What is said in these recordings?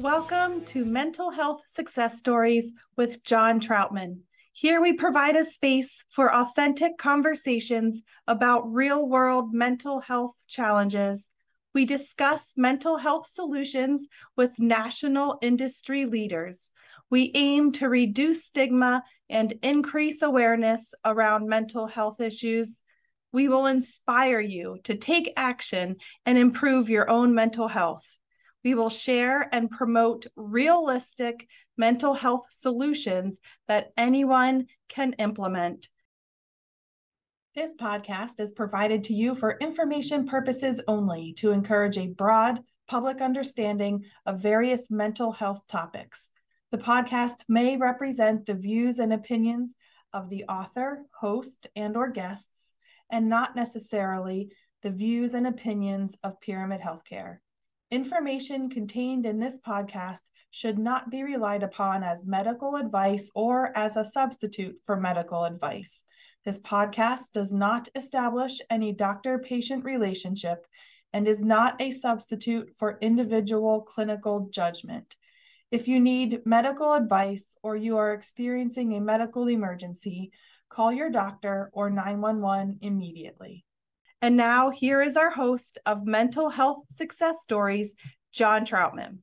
Welcome to Mental Health Success Stories with John Troutman. Here we provide a space for authentic conversations about real world mental health challenges. We discuss mental health solutions with national industry leaders. We aim to reduce stigma and increase awareness around mental health issues. We will inspire you to take action and improve your own mental health. We will share and promote realistic mental health solutions that anyone can implement. This podcast is provided to you for information purposes only to encourage a broad public understanding of various mental health topics. The podcast may represent the views and opinions of the author, host, and or guests and not necessarily the views and opinions of Pyramid Healthcare. Information contained in this podcast should not be relied upon as medical advice or as a substitute for medical advice. This podcast does not establish any doctor patient relationship and is not a substitute for individual clinical judgment. If you need medical advice or you are experiencing a medical emergency, call your doctor or 911 immediately. And now, here is our host of Mental Health Success Stories, John Troutman.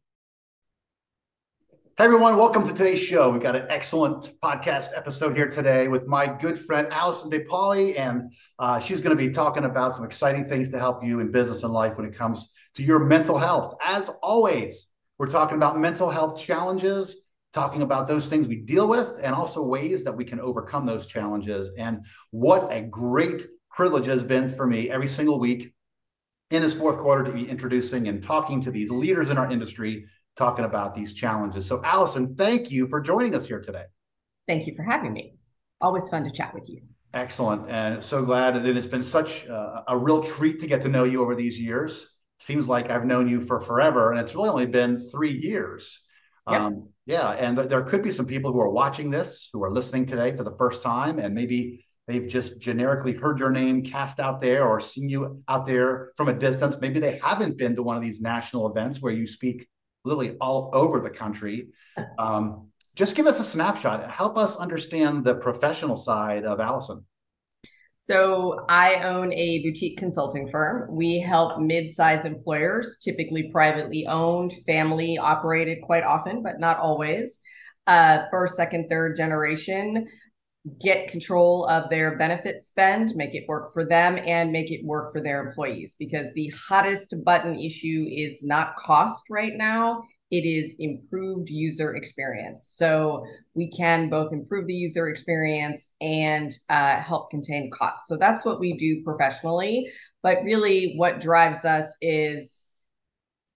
Hey everyone, welcome to today's show. We've got an excellent podcast episode here today with my good friend Allison De Paoli, and uh, she's going to be talking about some exciting things to help you in business and life when it comes to your mental health. As always, we're talking about mental health challenges, talking about those things we deal with, and also ways that we can overcome those challenges. And what a great privilege has been for me every single week in this fourth quarter to be introducing and talking to these leaders in our industry, talking about these challenges. So, Allison, thank you for joining us here today. Thank you for having me. Always fun to chat with you. Excellent. And so glad that it's been such a, a real treat to get to know you over these years. Seems like I've known you for forever, and it's really only been three years. Yep. Um, yeah. And th- there could be some people who are watching this, who are listening today for the first time, and maybe They've just generically heard your name cast out there or seen you out there from a distance. Maybe they haven't been to one of these national events where you speak literally all over the country. Um, just give us a snapshot. Help us understand the professional side of Allison. So, I own a boutique consulting firm. We help mid-sized employers, typically privately owned, family operated quite often, but not always. Uh, first, second, third generation get control of their benefit spend, make it work for them, and make it work for their employees. Because the hottest button issue is not cost right now, it is improved user experience. So we can both improve the user experience and uh, help contain costs. So that's what we do professionally. But really, what drives us is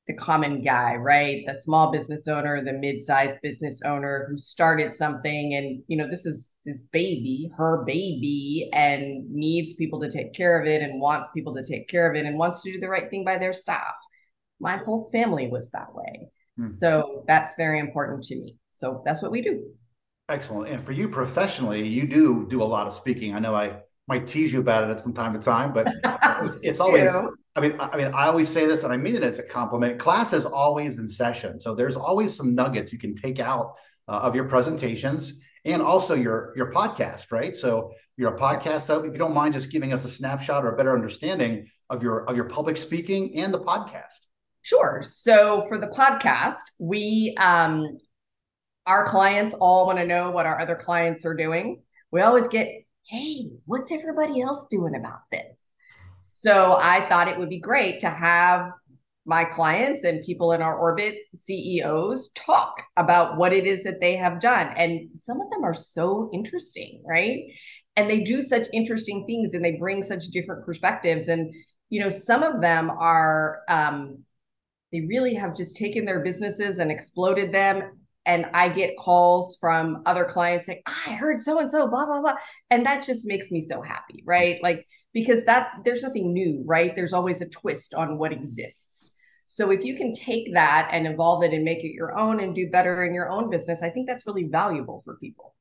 the common guy, right? The small business owner, the mid-sized business owner who started something and you know this is his baby, her baby, and needs people to take care of it and wants people to take care of it and wants to do the right thing by their staff. My whole family was that way. Mm-hmm. So that's very important to me. So that's what we do. Excellent. And for you professionally, you do do a lot of speaking. I know I might tease you about it from time to time, but it's, it's always. I mean, I mean, I always say this, and I mean it as a compliment. Class is always in session, so there's always some nuggets you can take out uh, of your presentations and also your your podcast, right? So you're a podcast. So if you don't mind, just giving us a snapshot or a better understanding of your of your public speaking and the podcast. Sure. So for the podcast, we um, our clients all want to know what our other clients are doing. We always get, hey, what's everybody else doing about this? So I thought it would be great to have my clients and people in our orbit CEOs talk about what it is that they have done. And some of them are so interesting, right? And they do such interesting things and they bring such different perspectives. And, you know, some of them are, um, they really have just taken their businesses and exploded them. And I get calls from other clients saying, I heard so and so, blah, blah, blah. And that just makes me so happy, right? Like, because that's there's nothing new, right? There's always a twist on what exists. So if you can take that and evolve it and make it your own and do better in your own business, I think that's really valuable for people.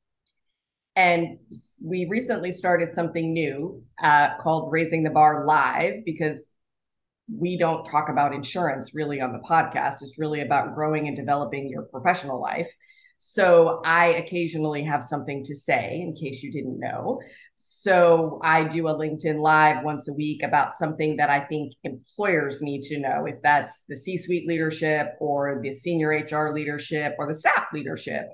And we recently started something new uh, called Raising the Bar Live because we don't talk about insurance really on the podcast. It's really about growing and developing your professional life. So I occasionally have something to say in case you didn't know. So I do a LinkedIn live once a week about something that I think employers need to know, if that's the C suite leadership or the senior HR leadership or the staff leadership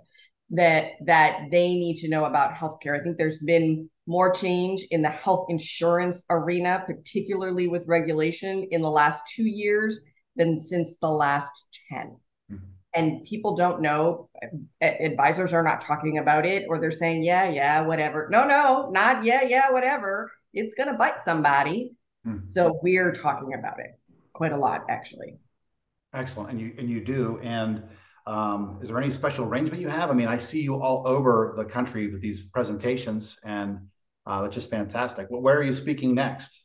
that that they need to know about healthcare. I think there's been more change in the health insurance arena, particularly with regulation in the last two years than since the last 10 and people don't know advisors are not talking about it or they're saying yeah yeah whatever. No no not yeah yeah whatever. It's going to bite somebody. Mm-hmm. so we're talking about it quite a lot actually. Excellent. And you and you do. And um, is there any special arrangement you have? I mean i see you all over the country with these presentations and uh, that's just fantastic. Well, where are you speaking next?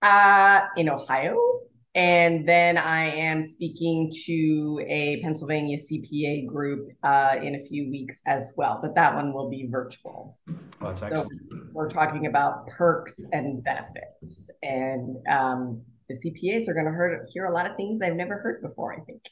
Uh, in ohio and then I am speaking to a Pennsylvania CPA group uh, in a few weeks as well, but that one will be virtual. Oh, so we're talking about perks and benefits, and um, the CPAs are going to hear a lot of things they've never heard before. I think.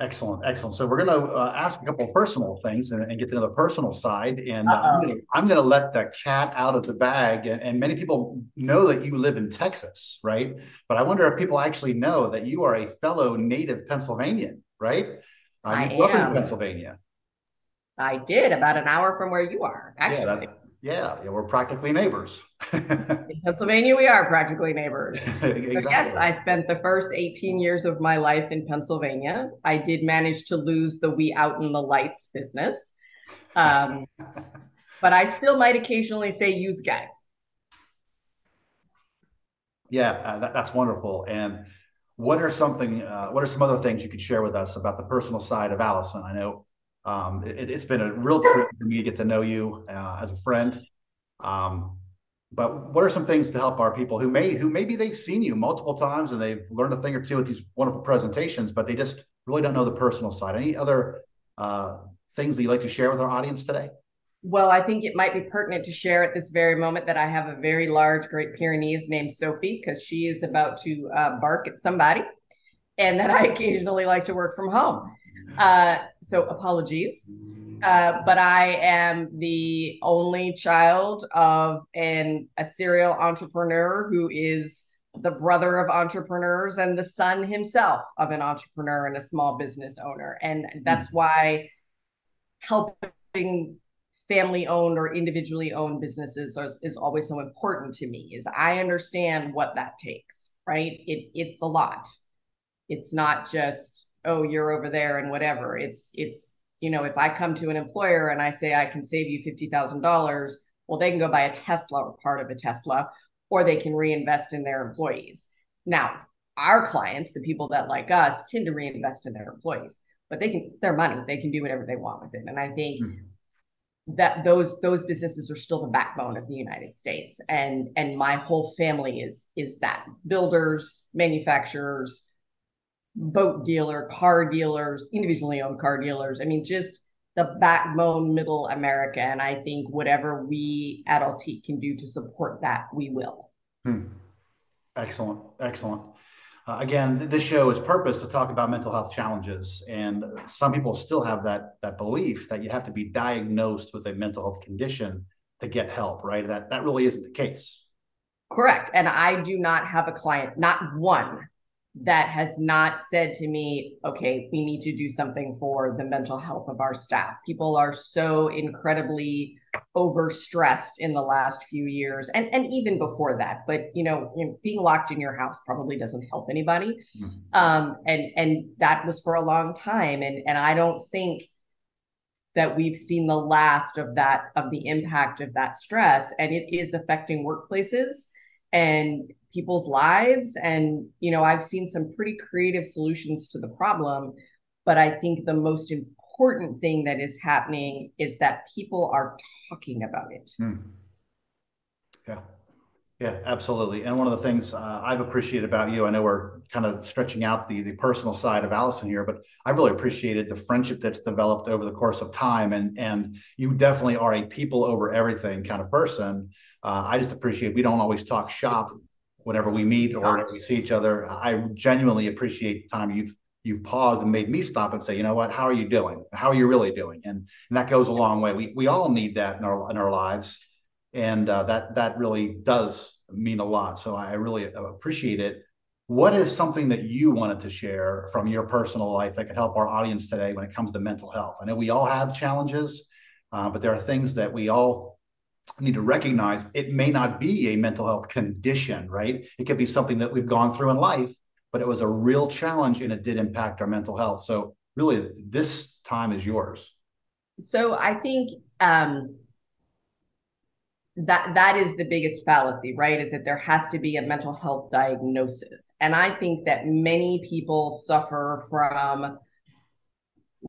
Excellent, excellent. So we're going to uh, ask a couple of personal things and, and, get to the personal side. And uh, I'm going to let the cat out of the bag. And, and, many people know that you live in Texas, right? But I wonder if people actually know that you are a fellow native Pennsylvanian, right? Uh, I grew up in Pennsylvania. I did about an hour from where you are. Actually. Yeah, that, yeah, yeah, we're practically neighbors. in Pennsylvania, we are practically neighbors. exactly. yes, I spent the first 18 years of my life in Pennsylvania. I did manage to lose the we out in the lights business. Um, but I still might occasionally say use guys. Yeah, uh, that, that's wonderful. And what are something, uh, what are some other things you could share with us about the personal side of Allison? I know um, it, has been a real treat for me to get to know you uh, as a friend. Um, but what are some things to help our people who may who maybe they've seen you multiple times and they've learned a thing or two with these wonderful presentations, but they just really don't know the personal side. Any other uh, things that you'd like to share with our audience today? Well, I think it might be pertinent to share at this very moment that I have a very large Great Pyrenees named Sophie because she is about to uh, bark at somebody, and that I occasionally like to work from home. Uh, so apologies. Uh, but I am the only child of an a serial entrepreneur who is the brother of entrepreneurs and the son himself of an entrepreneur and a small business owner. And that's mm why helping family owned or individually owned businesses is, is always so important to me is I understand what that takes, right? It it's a lot. It's not just oh you're over there and whatever it's it's you know if i come to an employer and i say i can save you $50000 well they can go buy a tesla or part of a tesla or they can reinvest in their employees. Now our clients the people that like us tend to reinvest in their employees but they can it's their money. They can do whatever they want with it. And i think mm-hmm. that those those businesses are still the backbone of the United States. And and my whole family is is that. Builders manufacturers boat dealer, car dealers, individually owned car dealers. I mean, just the backbone middle America. And I think whatever we at Altiqe can do to support that, we will. Hmm. Excellent. Excellent. Uh, again, this show is purpose to talk about mental health challenges, and some people still have that that belief that you have to be diagnosed with a mental health condition to get help. Right? That that really isn't the case. Correct. And I do not have a client, not one, that has not said to me, okay, we need to do something for the mental health of our staff. People are so incredibly overstressed in the last few years and, and even before that. But you know, being locked in your house probably doesn't help anybody. Mm-hmm. Um, and and that was for a long time. And and I don't think that we've seen the last of that of the impact of that stress. And it is affecting workplaces and people's lives. And you know i've seen some pretty creative solutions to the problem. But i think the most important thing that is happening is that people are talking about it. Mm. yeah. Yeah absolutely. And one of the things uh, i've appreciated about you i know we're kind of stretching out the the personal side of allison here but i really appreciated the friendship that's developed over the course of time. And and you definitely are a people over everything kind of person. Uh, i just appreciate we don't always talk shop whenever we meet or whenever we see each other. I genuinely appreciate the time you've you've paused and made me stop and say, you know what, how are you doing? How are you really doing? And and that goes a long way. We we all need that in our in our lives, and uh, that that really does mean a lot. So I really appreciate it. What is something that you wanted to share from your personal life that could help our audience today when it comes to mental health? I know we all have challenges, uh, but there are things that we all need to recognize. It may not be a mental health condition, right? It could be something that we've gone through in life but it was a real challenge and it did impact our mental health. So really this time is yours. So I think um, that that is the biggest fallacy, right? Is that there has to be a mental health diagnosis. And I think that many people suffer from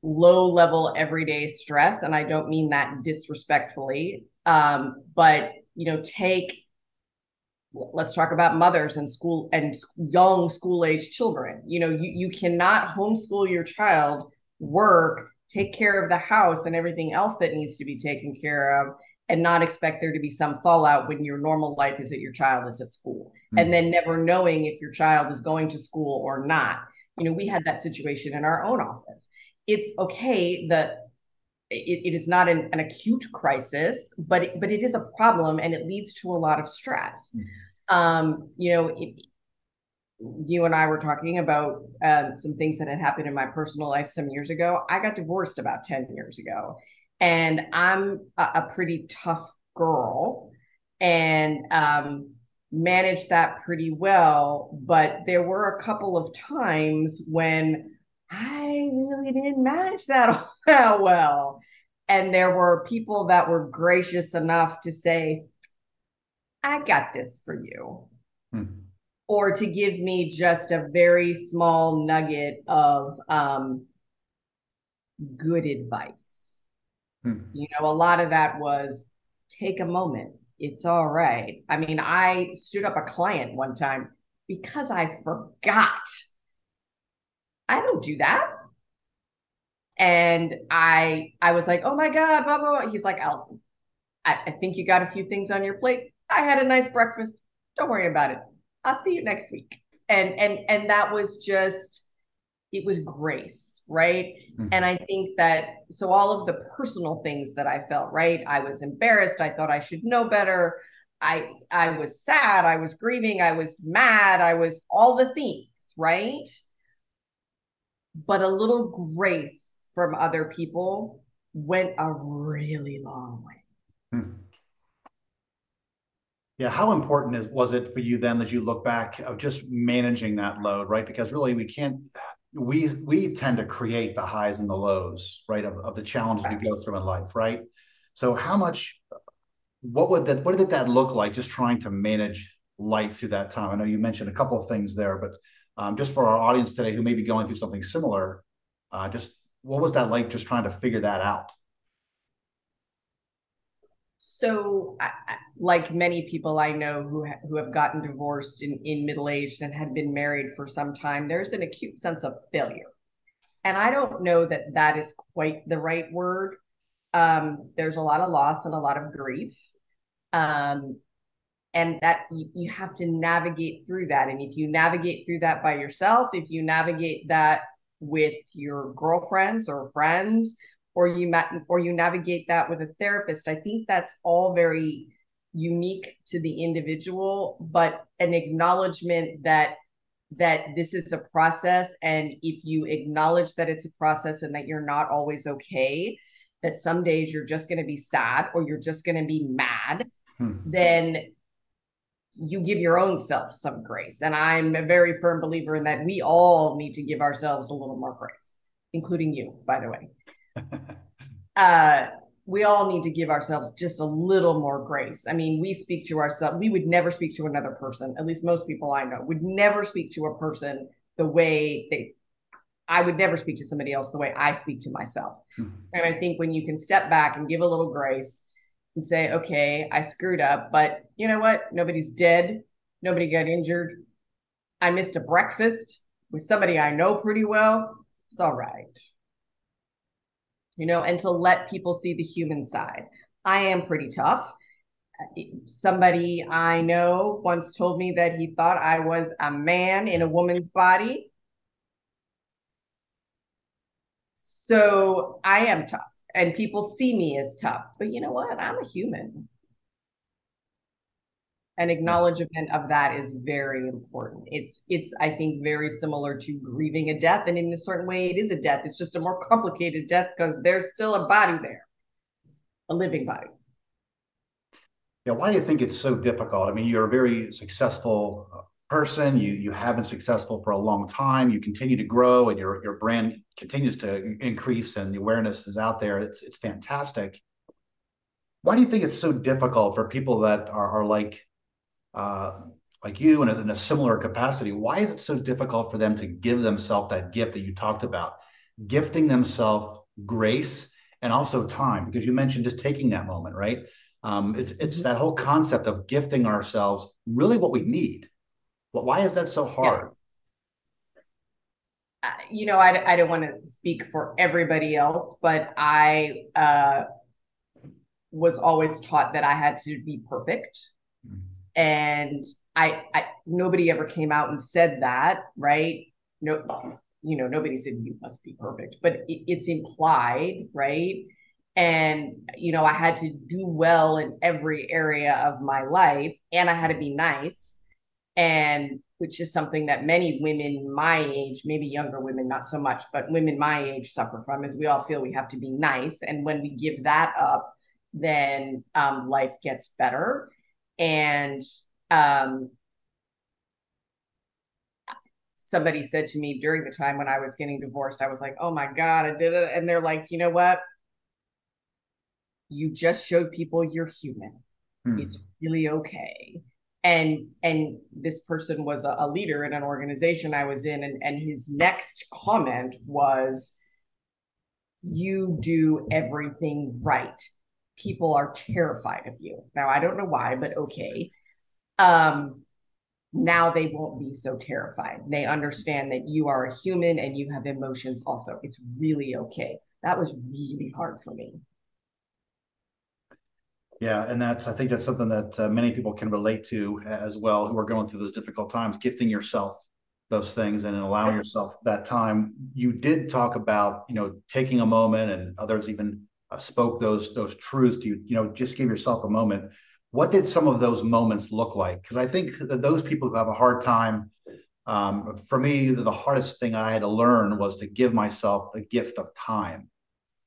low level everyday stress and I don't mean that disrespectfully. Um, but you know, take let's talk about mothers and school and young school age children you know you, you cannot homeschool your child work take care of the house and everything else that needs to be taken care of and not expect there to be some fallout when your normal life is that your child is at school mm-hmm. and then never knowing if your child is going to school or not you know we had that situation in our own office it's okay that it, it is not an, an acute crisis, but it, but it is a problem and it leads to a lot of stress. Mm-hmm. Um, you know, it, you and I were talking about um, some things that had happened in my personal life some years ago. I got divorced about 10 years ago, and I'm a, a pretty tough girl and um, managed that pretty well. But there were a couple of times when I really didn't manage that all well. And there were people that were gracious enough to say, I got this for you. Hmm. Or to give me just a very small nugget of um, good advice. Hmm. You know, a lot of that was take a moment. It's all right. I mean, I stood up a client one time because I forgot I don't do that. And I I was like, oh my God, blah, blah, blah. He's like, Allison, I, I think you got a few things on your plate. I had a nice breakfast. Don't worry about it. I'll see you next week. And and and that was just it was grace, right? Mm-hmm. And I think that so all of the personal things that I felt, right? I was embarrassed. I thought I should know better. I I was sad, I was grieving, I was mad, I was all the things, right? But a little grace from other people went a really long way. Hmm. Yeah, how important is was it for you then as you look back of just managing that load, right? Because really we can't we we tend to create the highs and the lows, right, of, of the challenges we go through in life, right? So how much what would that what did that look like just trying to manage life through that time? I know you mentioned a couple of things there, but um, just for our audience today who may be going through something similar, uh, just what was that like just trying to figure that out? So, like many people I know who ha- who have gotten divorced in, in middle age and had been married for some time, there's an acute sense of failure, and I don't know that that is quite the right word. Um, there's a lot of loss and a lot of grief, um, and that you, you have to navigate through that and if you navigate through that by yourself if you navigate that with your girlfriends or friends or you ma- or you navigate that with a therapist i think that's all very unique to the individual but an acknowledgement that that this is a process and if you acknowledge that it's a process and that you're not always okay that some days you're just going to be sad or you're just going to be mad hmm. then you give your own self some grace. And I'm a very firm believer in that we all need to give ourselves a little more grace, including you, by the way. uh, we all need to give ourselves just a little more grace. I mean, we speak to ourselves, we would never speak to another person, at least most people I know would never speak to a person the way they I would never speak to somebody else the way I speak to myself. Mm-hmm. And I think when you can step back and give a little grace and say, okay, I screwed up, but you know what? Nobody's dead. Nobody got injured. I missed a breakfast with somebody I know pretty well. It's all right. You know, and to let people see the human side. I am pretty tough. somebody I know once told me that he thought I was a man in a woman's body. So I am tough, and people see me as tough. But you know what? I'm a human. An acknowledgement of that is very important. It's it's I think very similar to grieving a death, and in a certain way, it is a death. It's just a more complicated death because there's still a body there, a living body. Yeah, why do you think it's so difficult? I mean, you're a very successful uh, person. You you have been successful for a long time. You continue to grow, and your your brand continues to increase, and the awareness is out there. It's it's fantastic. Why do you think it's so difficult for people that are, are like uh, like you in a, in a similar capacity? Why is it so difficult for them to give themselves that gift that you talked about, gifting themselves grace and also time? Because you mentioned just taking that moment, right? Um, it's it's mm-hmm. that whole concept of gifting ourselves really what we need. But why is that so hard? Yeah. Uh, you know, I, I don't want to speak for everybody else, but I uh, was always taught that I had to be perfect. Mm-hmm. And I, I, nobody ever came out and said that, right? No, you know, nobody said you must be perfect, but it, it's implied, right? and you know i had to do well in every area of my life and i had to be nice and which is something that many women my age maybe younger women not so much but women my age suffer from is we all feel we have to be nice. And when we give that up then um, life gets better. And um, somebody said to me during the time when i was getting divorced i was like oh my god i did it. And they're like you know what? You just showed people you're human. Hmm. it's really okay and and this person was a, a, leader in an organization i was in and, and his next comment was you do everything right. People are terrified of you. Now i don't know why but okay. Um now they won't be so terrified. They understand that you are a human and you have emotions also. It's really okay. That was really hard for me yeah, and that's I think that's something that uh, many people can relate to as well, who are going through those difficult times. Gifting yourself those things and allowing yourself that time. You did talk about you know taking a moment, and others even uh, spoke those those truths to you. You know, just give yourself a moment. What did some of those moments look like? Because I think that those people who have a hard time, um, for me, the hardest thing I had to learn was to give myself the gift of time,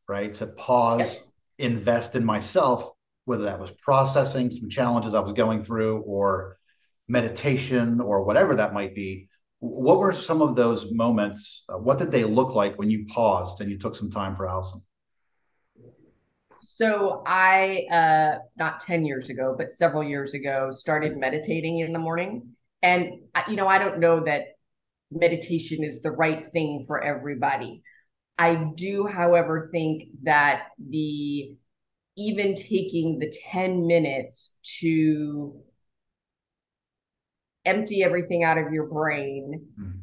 right? To pause, invest in myself whether that was processing some challenges I was going through or meditation or whatever that might be. What were some of those moments? Uh, what did they look like when you paused and you took some time for Allison? So I, uh, not 10 years ago, but several years ago, started meditating in the morning. And, you know, I don't know that meditation is the right thing for everybody. I do, however, think that the even taking the 10 minutes to empty everything out of your brain mm-hmm.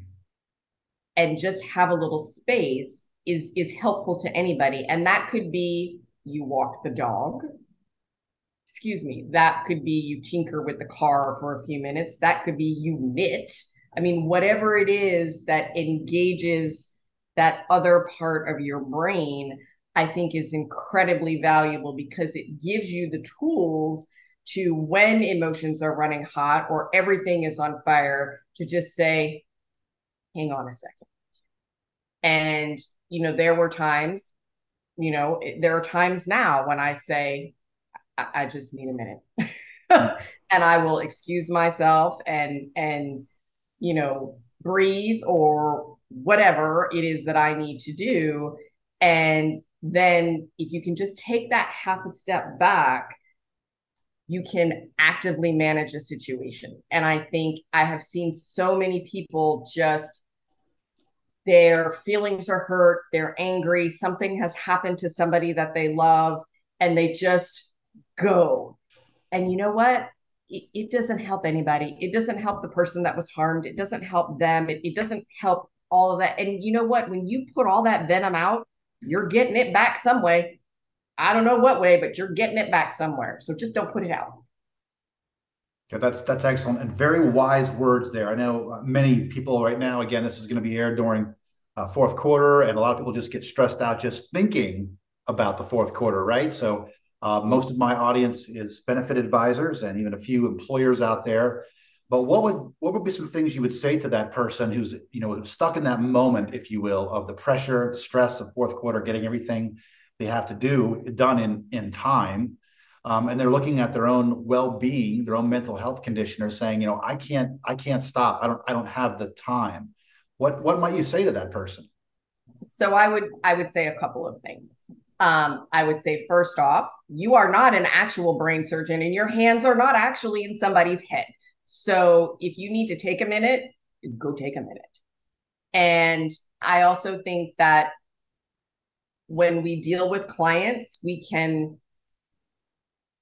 and just have a little space is is helpful to anybody. And that could be you walk the dog. Excuse me. That could be you tinker with the car for a few minutes. That could be you knit. I mean whatever it is that engages that other part of your brain I think is incredibly valuable because it gives you the tools to when emotions are running hot or everything is on fire to just say, hang on a second. And, you know, there were times, you know, there are times now when I say, I, I just need a minute. and I will excuse myself and, and, you know, breathe or whatever it is that I need to do. And then if you can just take that half a step back, you can actively manage a situation. And I think I have seen so many people just their feelings are hurt, they're angry, something has happened to somebody that they love, and they just go. And you know what? It, it doesn't help anybody. It doesn't help the person that was harmed. It doesn't help them. It, it doesn't help all of that. And you know what? When you put all that venom out, you're getting it back some way. I don't know what way, but you're getting it back somewhere. So just don't put it out. Yeah, that's that's excellent and very wise words there. I know uh, many people right now. Again, this is going to be aired during uh, fourth quarter, and a lot of people just get stressed out just thinking about the fourth quarter, right? So uh, most of my audience is benefit advisors and even a few employers out there. But what would what would be some things you would say to that person who's you know stuck in that moment, if you will, of the pressure, the stress of fourth quarter, getting everything they have to do done in in time, um, and they're looking at their own well-being, their own mental health condition, or saying, you know, I can't I can't stop. I don't I don't have the time. What what might you say to that person? So I would I would say a couple of things. Um, I would say first off, you are not an actual brain surgeon, and your hands are not actually in somebody's head. So if you need to take a minute, go take a minute. And I also think that when we deal with clients, we can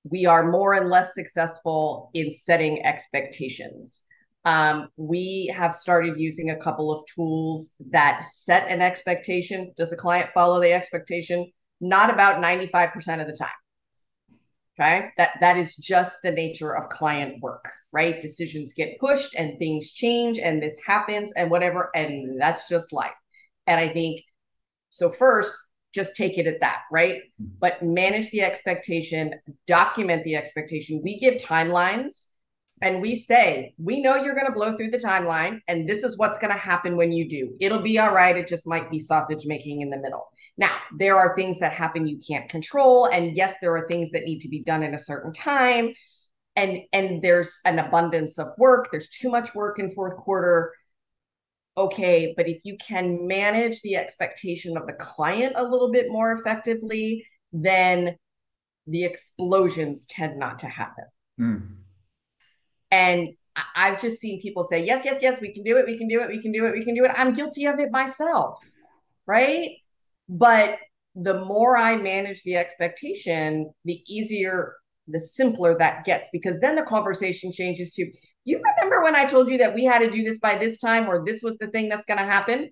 we are more and less successful in setting expectations. Um, we have started using a couple of tools that set an expectation. Does the client follow the expectation? Not about 95% of the time. Okay. That that is just the nature of client work, right? Decisions get pushed and things change and this happens and whatever. And that's just life. And I think so first, just take it at that, right? Mm-hmm. But manage the expectation, document the expectation. We give timelines and we say, we know you're going to blow through the timeline, and this is what's going to happen when you do. It'll be all right. It just might be sausage making in the middle. Now, there are things that happen you can't control. And yes, there are things that need to be done in a certain time. And, and there's an abundance of work. There's too much work in fourth quarter okay, but if you can manage the expectation of the client a little bit more effectively, then the explosions tend not to happen. Mm. And I've just seen people say, yes, yes, yes, we can do it, we can do it, we can do it, we can do it. I'm guilty of it myself, right? But the more I manage the expectation, the easier, the simpler that gets, because then the conversation changes to, you remember when I told you that we had to do this by this time or this was the thing that's going to happen?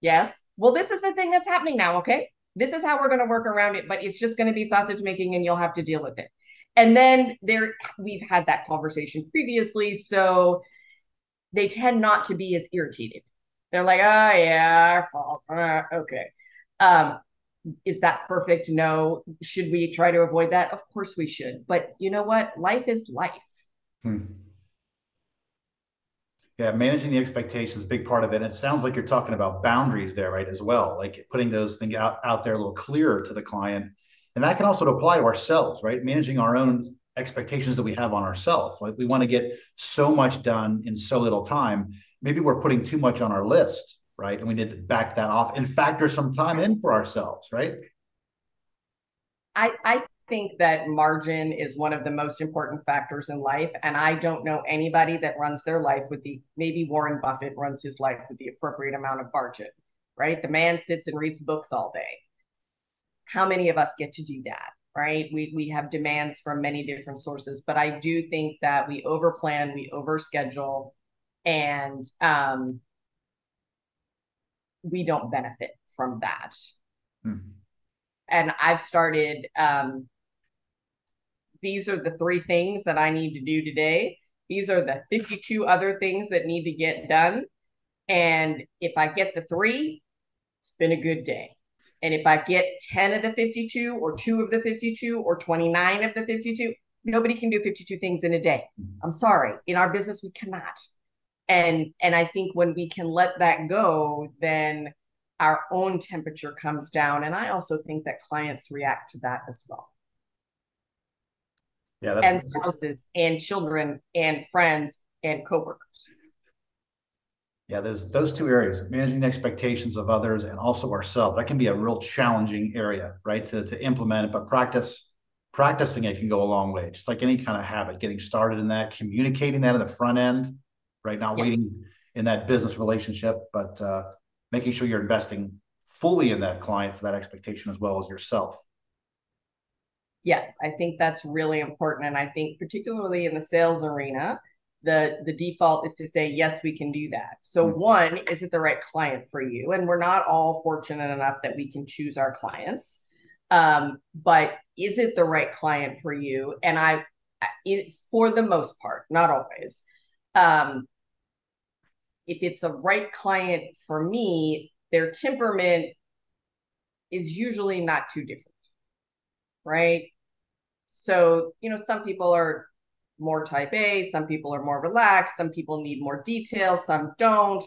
Yes. Well, this is the thing that's happening now. Okay. This is how we're going to work around it, but it's just going to be sausage making and you'll have to deal with it. And then there, we've had that conversation previously. So they tend not to be as irritated. They're like, oh, yeah, our fault. Uh, okay. Um, is that perfect? No. Should we try to avoid that? Of course we should. But you know what? Life is life. Hmm. Yeah, managing the expectations, big part of it. And it sounds like you're talking about boundaries there, right, as well, like putting those things out, out there a little clearer to the client. And that can also apply to ourselves, right? Managing our own expectations that we have on ourselves. Like we want to get so much done in so little time. Maybe we're putting too much on our list, right? And we need to back that off and factor some time in for ourselves, right? I, I think that margin is one of the most important factors in life. And I don't know anybody that runs their life with the, maybe Warren Buffett runs his life with the appropriate amount of margin, right? The man sits and reads books all day. How many of us get to do that? Right. We, we have demands from many different sources, but I do think that we overplan, we overschedule, and um, we don't benefit from that. Mm-hmm and I've started um, these are the three things that I need to do today. These are the 52 other things that need to get done. And if I get the three, it's been a good day. And if I get 10 of the 52 or two of the 52 or 29 of the 52, nobody can do 52 things in a day. I'm sorry. In our business, we cannot. And and I think when we can let that go, then our own temperature comes down. And I also think that clients react to that as well yeah, and spouses and children and friends and coworkers. Yeah, there's those two areas, managing the expectations of others and also ourselves. That can be a real challenging area, right? To, to implement it, but practice practicing it can go a long way. Just like any kind of habit, getting started in that, communicating that in the front end, right? Not yeah. waiting in that business relationship, but uh, making sure you're investing fully in that client for that expectation as well as yourself yes, I think that's really important. And I think particularly in the sales arena, the the default is to say yes we can do that so mm-hmm. one is it the right client for you and we're not all fortunate enough that we can choose our clients um, but is it the right client for you and i it, for the most part, not always. Um, if it's a right client for me, their temperament is usually not too different, right? So, you know, some people are more type A, some people are more relaxed, some people need more detail, some don't.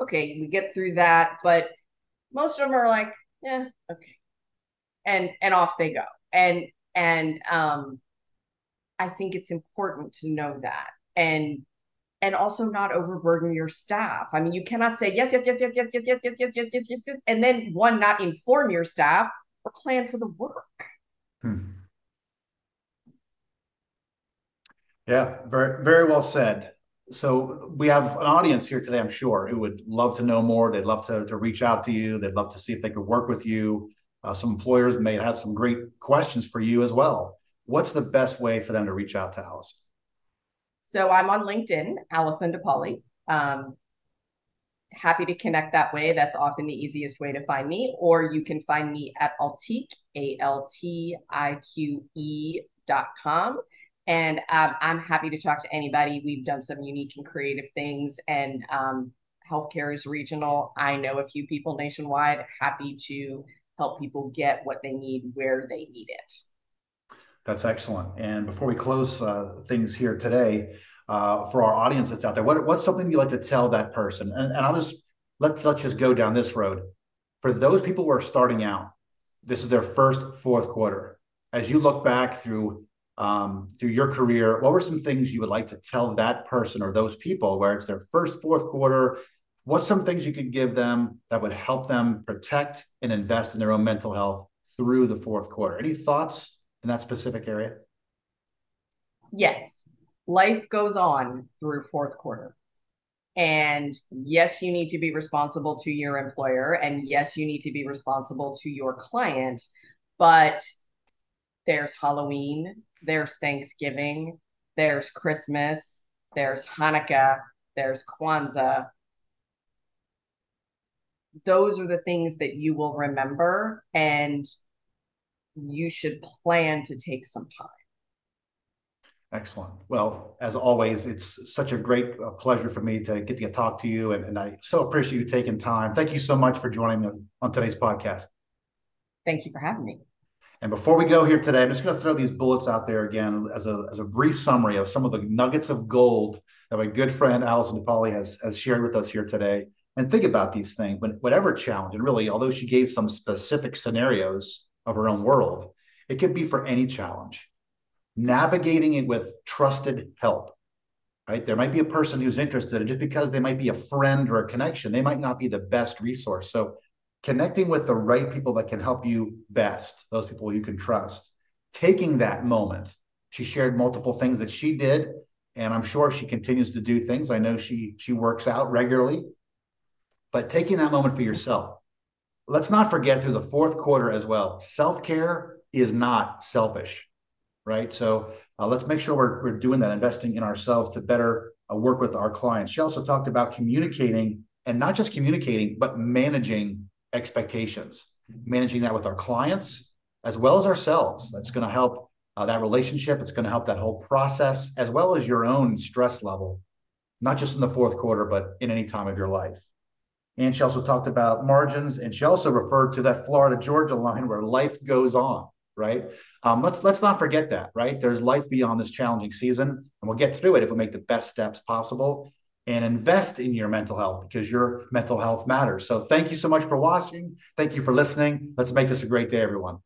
Okay, we get through that, but most of them are like, yeah, okay. And and off they go. And and um I think it's important to know that. And and also not overburden your staff. I mean, you cannot say yes, yes, yes, yes, yes, yes, yes, yes, yes, yes, yes, yes, yes, and then one not inform your staff or plan for the work. Hmm. Yeah, very, very well said. So we have an audience here today, I'm sure, who would love to know more. They'd love to, to reach out to you. They'd love to see if they could work with you. Uh, some employers may have some great questions for you as well. What's the best way for them to reach out to Allison? So I'm on LinkedIn, Allison De Paoli. Um, happy to connect that way. That's often the easiest way to find me. Or you can find me at Altiqe, A L T I Q E dot com. And um, I'm happy to talk to anybody. We've done some unique and creative things, and um, healthcare is regional. I know a few people nationwide. Happy to help people get what they need where they need it. That's excellent. And before we close uh, things here today, uh, for our audience that's out there, what, what's something you'd like to tell that person? And, and I'll just let's let's just go down this road. For those people who are starting out, this is their first fourth quarter. As you look back through um, through your career, what were some things you would like to tell that person or those people where it's their first fourth quarter? What's some things you could give them that would help them protect and invest in their own mental health through the fourth quarter? Any thoughts in that specific area? Yes. Life goes on through fourth quarter. And yes, you need to be responsible to your employer. And yes, you need to be responsible to your client. But there's Halloween, there's Thanksgiving, there's Christmas, there's Hanukkah, there's Kwanzaa. Those are the things that you will remember. And you should plan to take some time. Excellent. Well, as always, it's such a great uh, pleasure for me to get to talk to you. And, and I so appreciate you taking time. Thank you so much for joining me on today's podcast. Thank you for having me. And before we go here today, I'm just going to throw these bullets out there again as a, as a brief summary of some of the nuggets of gold that my good friend Allison De Paoli has, has shared with us here today. And think about these things, but whatever challenge, and really, although she gave some specific scenarios, of her own world. It could be for any challenge. Navigating it with trusted help, right? There might be a person who's interested, and just because they might be a friend or a connection, they might not be the best resource. So, connecting with the right people that can help you best, those people you can trust, taking that moment. She shared multiple things that she did, and I'm sure she continues to do things. I know she she works out regularly, but taking that moment for yourself let's not forget through the fourth quarter as well. Self care is not selfish, right? So uh, let's make sure we're, we're doing that, investing in ourselves to better uh, work with our clients. She also talked about communicating and not just communicating, but managing expectations, managing that with our clients as well as ourselves. That's going to help uh, that relationship. It's going to help that whole process as well as your own stress level, not just in the fourth quarter, but in any time of your life. And she also talked about margins, and she also referred to that Florida Georgia line where life goes on. Right. Um, let's let's not forget that. Right. There's life beyond this challenging season, and we'll get through it if we make the best steps possible and invest in your mental health because your mental health matters. So thank you so much for watching. Thank you for listening. Let's make this a great day, everyone.